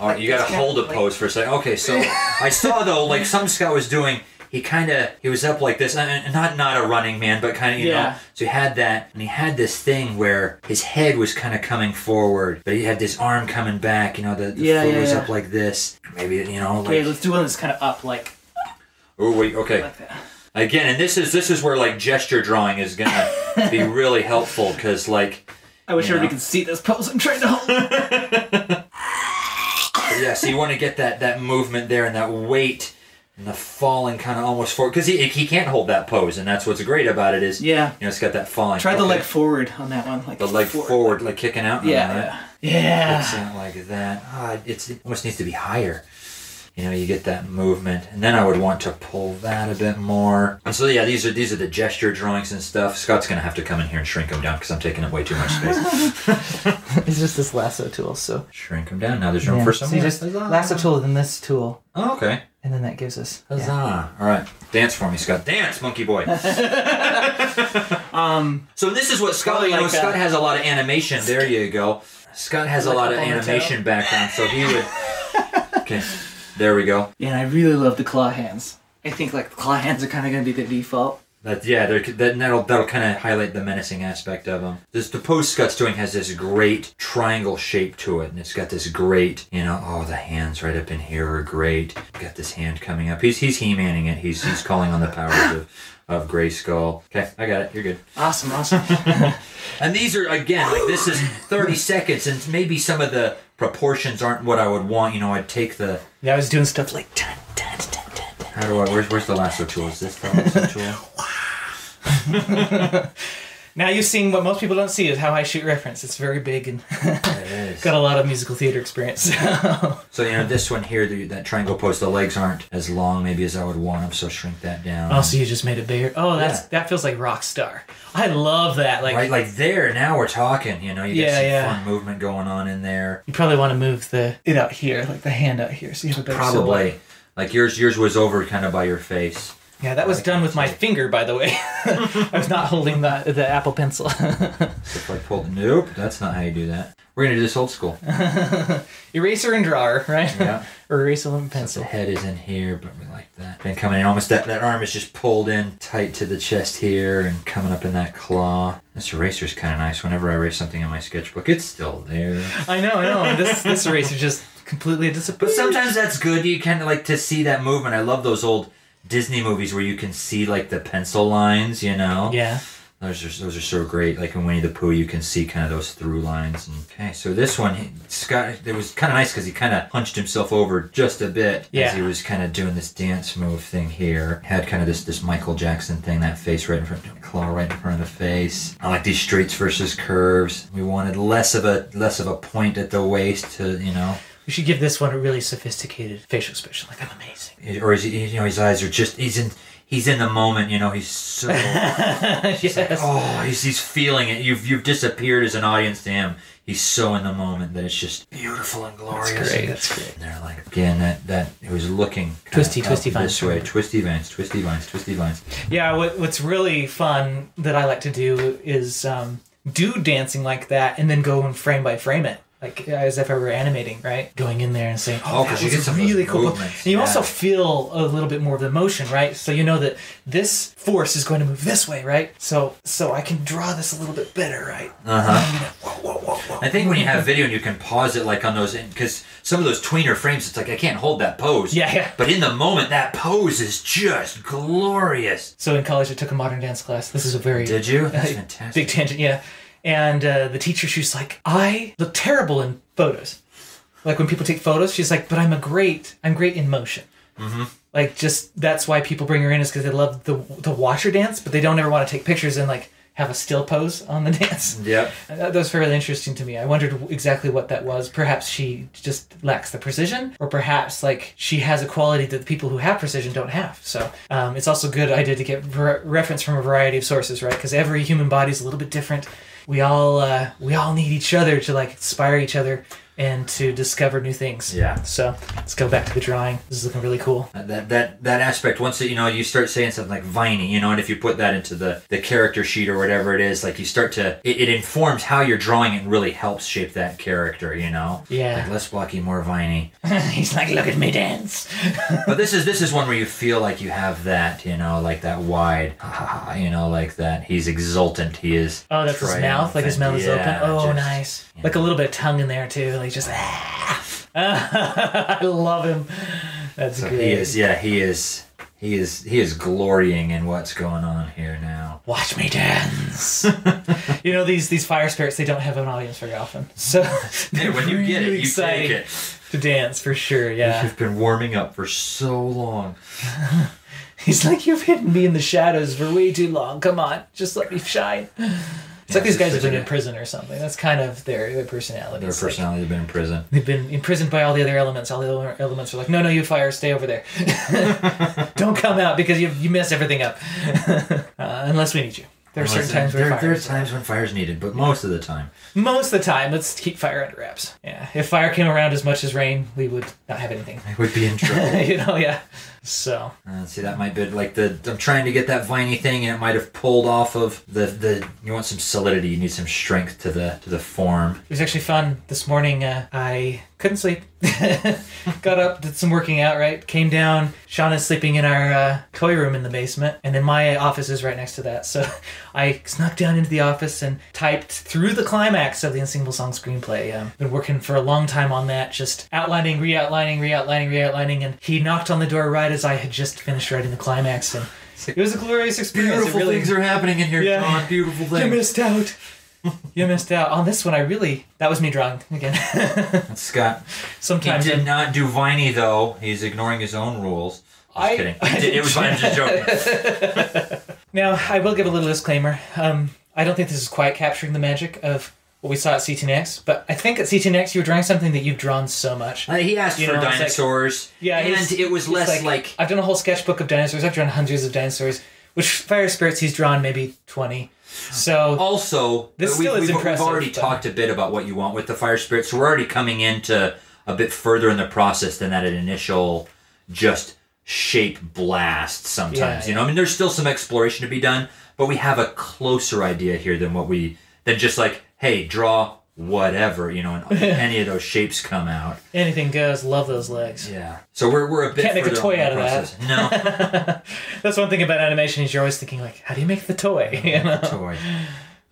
All right, you got to hold a like- pose for a second. Okay, so I saw though, like some Scott was doing. He kind of he was up like this, and- not not a running man, but kind of you know. Yeah. So he had that, and he had this thing where his head was kind of coming forward, but he had this arm coming back. You know, the, the Yeah, foot yeah, was up like this. Maybe you know, like Okay, let's do one that's kind of up, like Oh wait, okay. Like. Again, and this is this is where like gesture drawing is gonna be really helpful because like I wish You everybody could see this pose I'm trying to hold. yeah, so you want to get that that movement there and that weight and the falling kind of almost forward because he he can't hold that pose and that's what's great about it is Yeah. you know it's got that falling. Try the Okay. leg forward on that one. Like the leg forward, like kicking out. Yeah. Right? Yeah. It's Yeah. out like that. Ah, it's, it almost needs to be higher. You know, you get that movement, and then I would want to pull that a bit more. And so, yeah, these are these are the gesture drawings and stuff. Scott's gonna have to come in here and shrink them down because I'm taking up way too much space. It's just this lasso tool, so. shrink them down. Now there's room Yeah. for some more. just Huzzah. lasso tool, then this tool, Oh, okay. and then that gives us. yeah. Huzzah! All right, dance for me, Scott. Dance, monkey boy. Um. So this is what Scott. You know, like Scott that. has a lot of animation. There you go. Scott has a lot of animation background, so he would. Okay, there we go. Yeah, and I really love the claw hands. I think like the claw hands are kind of gonna be the default. That yeah, they're, that that'll that'll kind of highlight the menacing aspect of them. This the pose Scott's doing has this great triangle shape to it, and it's got this great, you know, oh the hands right up in here are great. Got this hand coming up. He's he's he-manning it. He's he's calling on the powers of of Grayskull. Okay, I got it. You're good. Awesome, awesome. And these are again like this is 30 seconds, and maybe some of the proportions aren't what I would want. You know, I'd take the yeah, I was doing stuff like. Dun, dun, dun, how do I? Where's where's the lasso tool? Is this the lasso tool? Now you're seeing what most people don't see is how I shoot reference. It's very big and It is. got a lot of musical theater experience. So you know this one here, the, that triangle pose, the legs aren't as long maybe as I would want them, so shrink that down. also, you just made it bigger. Oh, that's Yeah. that feels like rock star. I love that. Like right, like there. Now we're talking. You know, you Yeah, get some yeah. fun movement going on in there. you probably want to move the it out here, like the hand out here, so you have a better silhouette. Probably like yours. Yours was over kind of by your face. Yeah, that was I done with my finger, by the way. I was not holding the the Apple Pencil. If I pulled, nope, that's not how you do that. We're gonna do this old school. Eraser and drawer, right? Yeah. or eraser and The pencil. head is in here, but we like that. Then coming in, almost that, that arm is just pulled in tight to the chest here and coming up in that claw. This eraser is kind of nice. Whenever I erase something in my sketchbook, it's still there. I know, I know. This this eraser just completely disappeared. But sometimes that's good. You kind of like to see that movement. I love those old Disney movies where you can see like the pencil lines, you know? Yeah. Those are, those are so great. Like in Winnie the Pooh, you can see kind of those through lines. Okay, so this one, he- Scott, it was kind of nice because he kind of hunched himself over just a bit Yeah. as he was kind of doing this dance move thing here. Had kind of this this Michael Jackson thing, that face right in front, claw right in front of the face. I like these straights versus curves. We wanted less of a less of a point at the waist to you know. We should give this one a really sophisticated facial expression. Like I'm amazing. or is he, you know his eyes are just he's in he's in the moment you know he's so yes. oh he's, he's feeling it you've you've disappeared as an audience to him he's so in the moment that it's just beautiful and glorious That's great. That's great. and they're like again that that it was looking twisty, Twisty, twisty this way twisty vines twisty vines twisty vines Yeah. What, what's really fun that I like to do is um, do dancing like that, and then go and frame by frame it. Like as if I were animating, right? Going in there and saying, Oh, "Oh, you get some really cool." movements, And you yeah. also feel a little bit more of the motion, right? So you know that this force is going to move this way, right? So so I can draw this a little bit better, right? uh-huh whoa, whoa. I think when you have video and you can pause it like on those because some of those tweener frames it's like I can't hold that pose Yeah, yeah. but in the moment that pose is just glorious So in college, I took a modern dance class. This is a very did you that's Uh, fantastic Big tangent, yeah. And uh, the teacher, she's like, I look terrible in photos. Like when people take photos, she's like, but I'm a great, I'm great in motion. Mm-hmm. Like just that's why people bring her in is because they love the the washer dance, but they don't ever want to take pictures and like have a still pose on the dance. yep And That was fairly interesting to me. I wondered exactly what that was. Perhaps she just lacks the precision, or perhaps like she has a quality that the people who have precision don't have. So um, it's also a good idea to get re- reference from a variety of sources, right? Because every human body is a little bit different. We all uh, we all need each other to like inspire each other and to discover new things. Yeah. So let's go back to the drawing. This is looking really cool. Uh, that that that aspect once you know you start saying something like viney you know and if you put that into the the character sheet or whatever it is like you start to it, it informs how you're drawing it and really helps shape that character you know Yeah. like less blocky more viney He's like, look at me dance. but this is this is one where you feel like you have that you know like that wide you know like that he's exultant he is Oh, that's his mouth. Like his mouth is triumphant. open. Oh, just- nice. Like a little bit of tongue in there too. Like just. ah. I love him. That's So great. he is, yeah, he is. he is he is glorying in what's going on here now. Watch me dance. you know these these fire spirits. They don't have an audience very often, so Yeah, when you get it, you take it. to dance for sure. Yeah, You've been warming up for so long. he's like you've hidden me in the shadows for way too long. Come on, just let me shine. It's like these guys have been in prison or something. That's kind of their their personality. Their like- personality has been in prison. They've been imprisoned by all the other elements. All the other elements are like, no, no, you fire, stay over there. Don't come out because you you mess everything up. uh, unless we need you. There are certain times where there, fire. there are times when fire's needed, but most of the time. Most of the time, let's keep fire under wraps. Yeah, if fire came around as much as rain, we would not have anything. I would be in trouble. you know, yeah. So Uh, see, that might be like the. I'm trying to get that viney thing, and it might have pulled off of the the. You want some solidity. You need some strength to the to the form. it was actually fun this morning. Uh, I couldn't sleep. Got up, did some working out. Right, came down. Shauna's sleeping in our uh, toy room in the basement, and then my office is right next to that. So I snuck down into the office and typed through the climax of the Unsingable Song screenplay. Um, been working for a long time on that, just outlining, re-outlining, re-outlining, re-outlining, and he knocked on the door right as I had just finished writing the climax, and it was a glorious experience. Beautiful really, things are happening in here, Yeah. John. Beautiful things. you missed out. you missed out on this one. I really that was me drawing again. That's Scott. He Sometimes did I'm- not do viney though. He's ignoring his own rules. Just I- kidding. I did- it was fine. I'm just joking. now I will give a little disclaimer. Um, I don't think this is quite capturing the magic of what we saw at CTNX, but I think at CTNX you were drawing something that you've drawn so much. Uh, he asked You for know, it's like- dinosaurs. Yeah, and it was less like, I've done a whole sketchbook of dinosaurs. I've drawn hundreds of dinosaurs. Which fire spirits he's drawn maybe twenty. So Also, This we, still is we've, impressive, we've already but- talked a bit about what you want with the fire Spirits. so we're already coming into a bit further in the process than that initial just shape blast. Sometimes, Yeah, you know, I mean, there's still some exploration to be done, but we have a closer idea here than what we than just like, hey, draw whatever, you know, and any of those shapes come out. anything goes. Love those legs. Yeah. So we're we're a bit Can't make a toy out of that. No. That's one thing about animation is you're always thinking like, how do you make the toy? You know, toy.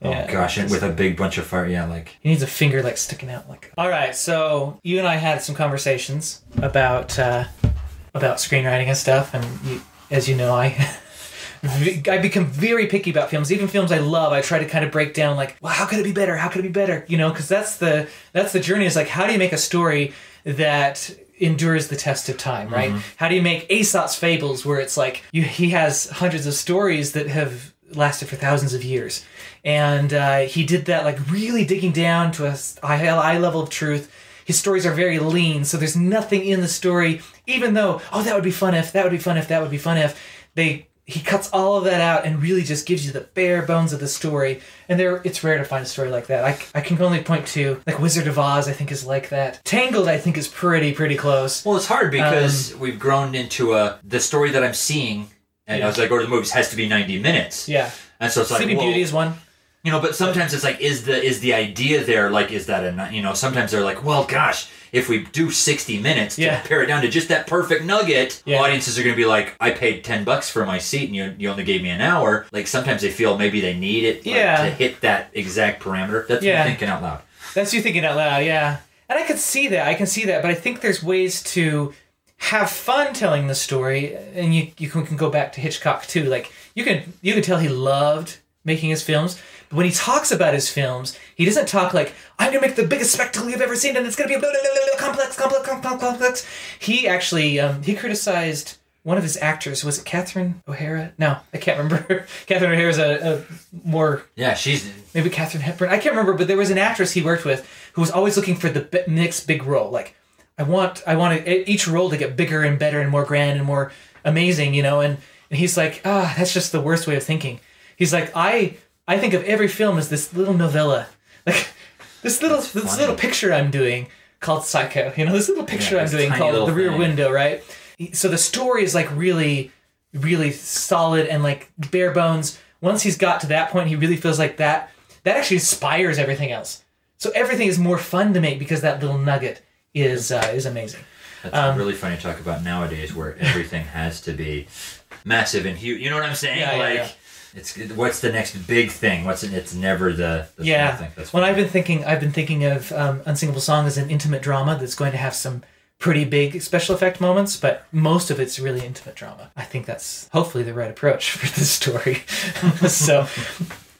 Oh Yeah, gosh, and with a big bunch of fire, yeah, like he needs a finger like sticking out. Like, all right, so you and I had some conversations about uh, about screenwriting and stuff, and you, as you know, I. I become very picky about films. Even films I love, I try to kind of break down like, well, how could it be better? How could it be better? You know, because that's the that's the journey. Is like, how do you make a story that endures the test of time, right? How do you make Aesop's fables where it's like you, he has hundreds of stories that have lasted for thousands of years, and uh, he did that like really digging down to a high level of truth. His stories are very lean, so there's nothing in the story. Even though, oh, that would be fun if, that would be fun if, that would be fun if, they he cuts all of that out and really just gives you the bare bones of the story. And there, it's rare to find a story like that. I, I can only point to like Wizard of Oz. I think is like that. Tangled, I think, is pretty pretty close. Well, it's hard because um, we've grown into a the story that I'm seeing, and Yeah. as I go to the movies, has to be 90 minutes. Yeah, And so it's like, Sleeping well, Beauty is one. You know, but sometimes it's like, is the is the idea there? Like, is that a you know? Sometimes they're like, well, gosh, if we do 60 minutes to Yeah. pare it down to just that perfect nugget, Yeah. audiences are going to be like, I paid 10 bucks for my seat, and you you only gave me an hour. Like sometimes they feel maybe they need it, like, Yeah. to hit that exact parameter. That's Yeah. me thinking out loud. That's you thinking out loud, yeah. And I could see that. I can see that, but I think there's ways to have fun telling the story, and you you can, can go back to Hitchcock too. Like you can you can tell he loved making his films, but when he talks about his films, he doesn't talk like I'm gonna make the biggest spectacle you've ever seen, and it's gonna be a blah, blah, blah, complex, complex, complex, complex. He actually um, he criticized. One of his actors was it Catherine O'Hara? No, I can't remember. Catherine O'Hara's a, a more Yeah, she's maybe Katharine Hepburn. I can't remember, but there was an actress he worked with who was always looking for the next big role. Like, I want, I want each role to get bigger and better and more grand and more amazing, you know. And and he's like, ah, that's just the worst way of thinking. He's like, I, I think of every film as this little novella, like this little, That's this funny. little picture I'm doing called Psycho. You know, this little picture Yeah, I'm doing called The Rear thing. Window, right? So the story is like really really solid and like bare bones. Once he's got to that point, he really feels like that that actually inspires everything else. So everything is more fun to make because that little nugget is uh, is amazing. That's Um, really funny to talk about nowadays, where everything has to be massive and huge. You know what I'm saying? Yeah, like, yeah. It's what's the next big thing? What's it? It's never the, the yeah. thing. That's when funny. I've been thinking, I've been thinking of um, Unsingable Song as an intimate drama that's going to have some pretty big special effect moments, but most of it's really intimate drama. I think that's hopefully the right approach for this story. so,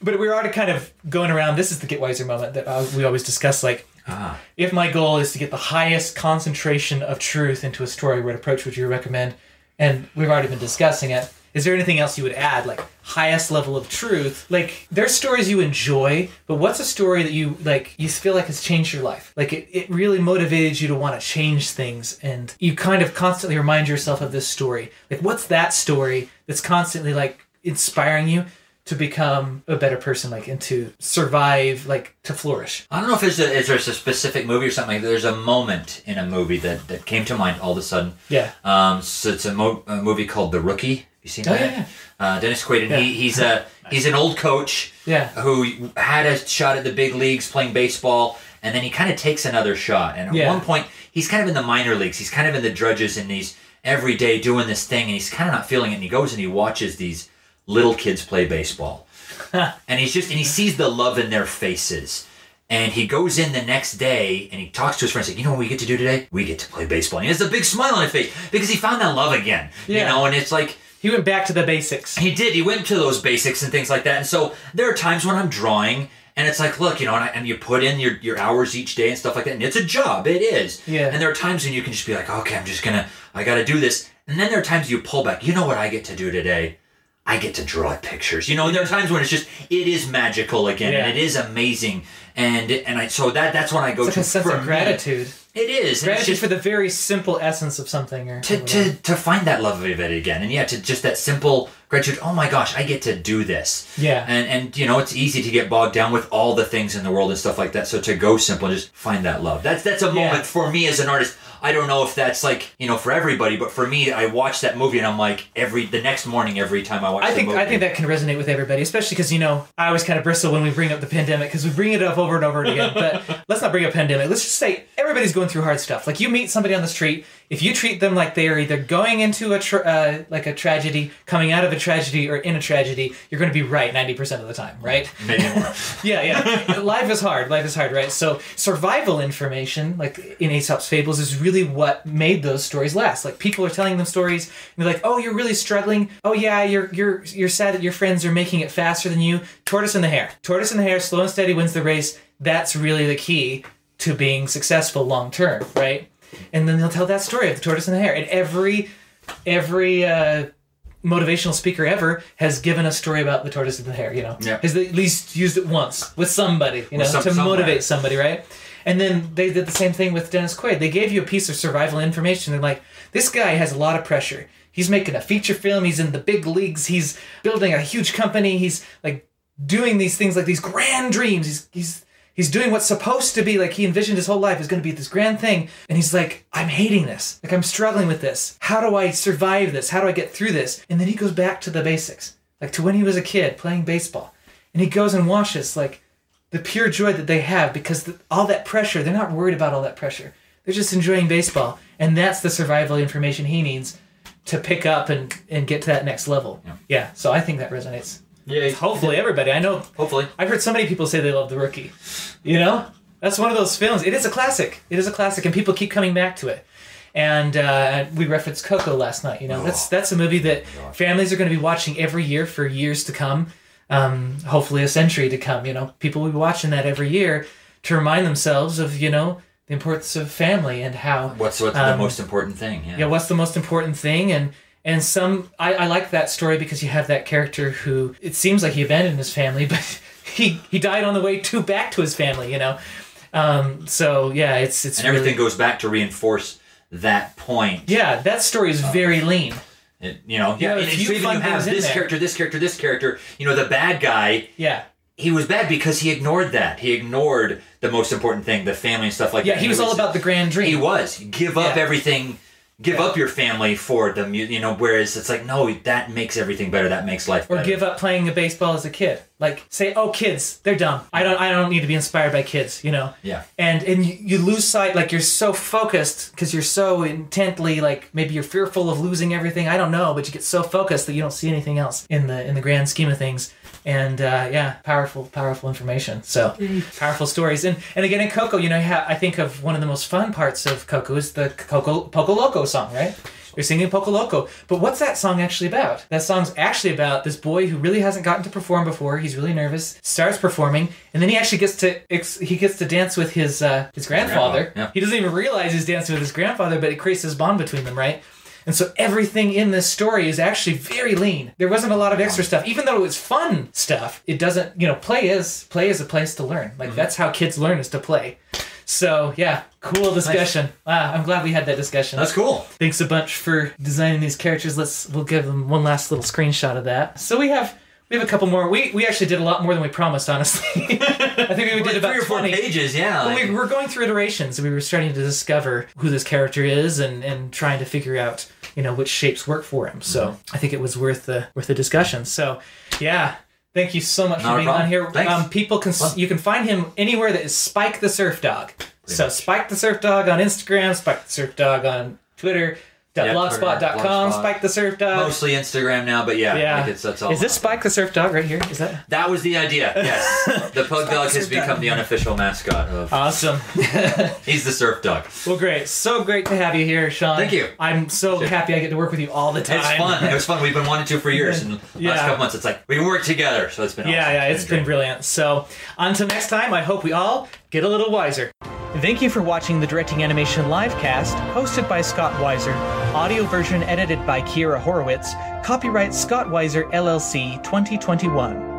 but we are already kind of going around. This is the get wiser moment that uh, we always discuss. Like, Ah. if my goal is to get the highest concentration of truth into a story, what approach would you recommend? And we've already been discussing it. Is there anything else you would add, like highest level of truth? Like there's stories you enjoy, but what's a story that you like you feel like has changed your life? Like it, it really motivated you to want to change things and you kind of constantly remind yourself of this story. Like what's that story that's constantly like inspiring you to become a better person, like and to survive, like to flourish? I don't know if there's a, is there's a specific movie or something. There's a moment in a movie that, that came to mind all of a sudden. Yeah. Um, so it's a, mo- a movie called The Rookie. You seen Oh, that? yeah, yeah. Uh, Dennis Quaid, and Yeah. he, he's a he's an old coach Yeah. who had a shot at the big leagues playing baseball, and then he kind of takes another shot. And at Yeah. one point, he's kind of in the minor leagues. He's kind of in the drudges, and he's every day doing this thing, and he's kind of not feeling it. And he goes and he watches these little kids play baseball, and he's just and he sees the love in their faces. And he goes in the next day and he talks to his friends. Like, you know what we get to do today? We get to play baseball. And he has a big smile on his face because he found that love again. You know, and it's like He went back to the basics. he did. He went to those basics and things like that. And so there are times when I'm drawing and it's like, look, you know, and, I, and you put in your, your hours each day and stuff like that. And it's a job. It is. Yeah. And there are times when you can just be like, okay, I'm just going to, I got to do this. And then there are times you pull back. You know what I get to do today? I get to draw pictures. You know, and there are times when it's just, it is magical again. Yeah. And it is amazing. And, and I, so that, that's when I go It's like to a sense for of me. It is. Gratitude just- for the very simple essence of something or to, to to find that love of it again and yeah to just that simple gratitude oh my gosh i get to do this Yeah. and and you know it's easy to get bogged down with all the things in the world and stuff like that so to go simple and just find that love that's that's a Yeah. moment for me as an artist i don't know if that's like you know for everybody but for me i watch that movie and i'm like every the next morning every time i watch I think movie I think that can resonate with everybody, especially because you know I always kind of bristle when we bring up the pandemic because we bring it up over and over again. But let's not bring up pandemic. Let's just say everybody's going through hard stuff. Like you meet somebody on the street, if you treat them like they are either going into a tra- uh, like a tragedy, coming out of a tragedy, or in a tragedy, you're going to be right ninety percent of the time, right? maybe more Yeah, yeah. Life is hard. Life is hard, right? So survival information, like in Aesop's fables, is really what made those stories last. Like people are telling them stories, and they're like, "Oh, you're really struggling. Oh, yeah, you're you're you're sad that your friends are making it faster than you." Tortoise and the hare. Tortoise and the hare, slow and steady wins the race. That's really the key to being successful long term, right? And then they'll tell that story of the tortoise and the hare, and every every. uh motivational speaker ever has given a story about the tortoise and the hare, you know. Yeah. Has at least used it once with somebody, you know, some- to somewhere. motivate somebody, right? And then they did the same thing with Dennis Quaid. They gave you a piece of survival information. They're like, this guy has a lot of pressure. He's making a feature film. He's in the big leagues. He's building a huge company. He's like doing these things like these grand dreams. He's he's he's doing what's supposed to be like he envisioned his whole life is going to be this grand thing. And he's like, I'm hating this. Like I'm struggling with this. How do I survive this? How do I get through this? And then he goes back to the basics, like to when he was a kid playing baseball. And he goes and watches like the pure joy that they have because the, all that pressure, they're not worried about all that pressure. They're just enjoying baseball. And that's the survival information he needs to pick up and, and get to that next level. Yeah. so I think that resonates. Yeah Hopefully, everybody. I know hopefully I've heard so many people say they love The Rookie. You know? That's one of those films. It is a classic. It is a classic, and people keep coming back to it. And uh, we referenced Coco last night. You know, that's that's a movie that families are going to be watching every year for years to come. Um, hopefully, a century to come. You know, people will be watching that every year to remind themselves of you know the importance of family and how what's what's the Um, most important thing yeah yeah what's the most important thing and and some I, I like that story because you have that character who it seems like he abandoned his family but he he died on the way to back to his family you know um so yeah it's it's and everything really, goes back to reinforce that point yeah that story is very lean It- you know, yeah. And even you have this character, this character, this character. You know, the bad guy. yeah He was bad because he ignored that. He ignored the most important thing, the family and stuff like yeah that. Yeah, he was all about the grand dream He was give up Yeah. everything, give Yeah. up your family for the you know. Whereas it's like no, that makes everything better. That makes life or better. give up playing a baseball as a kid like say, "Oh, kids, they're dumb. I don't I don't need to be inspired by kids," you know. Yeah. And and you, you lose sight like you're so focused because you're so intently like maybe you're fearful of losing everything. I don't know, but you get so focused that you don't see anything else in the in the grand scheme of things. And uh, yeah, powerful, powerful information. So powerful stories. And and again in Coco, you know, you ha- I think of one of the most fun parts of Coco is the Coco Poco Loco song, right? You're singing Poco Loco. But what's that song actually about? That song's actually about this boy who really hasn't gotten to perform before. He's really nervous, starts performing, and then he actually gets to ex- he gets to dance with his uh, his grandfather. Grandpa, yeah. He doesn't even realize he's dancing with his grandfather, but it creates this bond between them, right? And so everything in this story is actually very lean. There wasn't a lot of extra stuff, even though it was fun stuff. It doesn't, you know, play is play is a place to learn. Like mhm. that's how kids learn is to play. So yeah, cool discussion. Wow, I'm glad we had that discussion. That's cool. Thanks a bunch for designing these characters. Let's we'll give them one last little screenshot of that. So we have we have a couple more. We we actually did a lot more than we promised, honestly. I think we did about three or four 20. pages. Yeah. Well, like- we were going through iterations. We were starting to discover who this character is and, and trying to figure out, you know, which shapes work for him. So Mm-hmm. I think it was worth the worth the discussion. So yeah, thank you so much Not for being on here. Um, people can Fun. you can find him anywhere that is Spike the Surf Dog. so much. Spike the Surf Dog on Instagram, Spike the Surf Dog on Twitter. Yep, blogspot.com, Twitter, Spike the Surf Dog. mostly Instagram now, but yeah, yeah, like it's, that's all. is this Spike the Surf Dog right here? Is that That was the idea. Yes, the pug dog has surf dog. become the unofficial mascot of. awesome? He's the surf dog. Well, great. So great to have you here, Sean. Thank you. I'm so happy I get to work with you all the time. It's fun. It was fun. We've been wanting to for years, and the Yeah. last couple months, it's like we can work together. So it's been. Yeah, awesome. yeah, it's been great. brilliant. So, until next time, I hope we all get a little wiser. Thank you for watching the Directing Animation livecast, hosted by Scott Wiser. Audio version edited by Kiera Horowitz. Copyright Scott Wiser LLC 2021.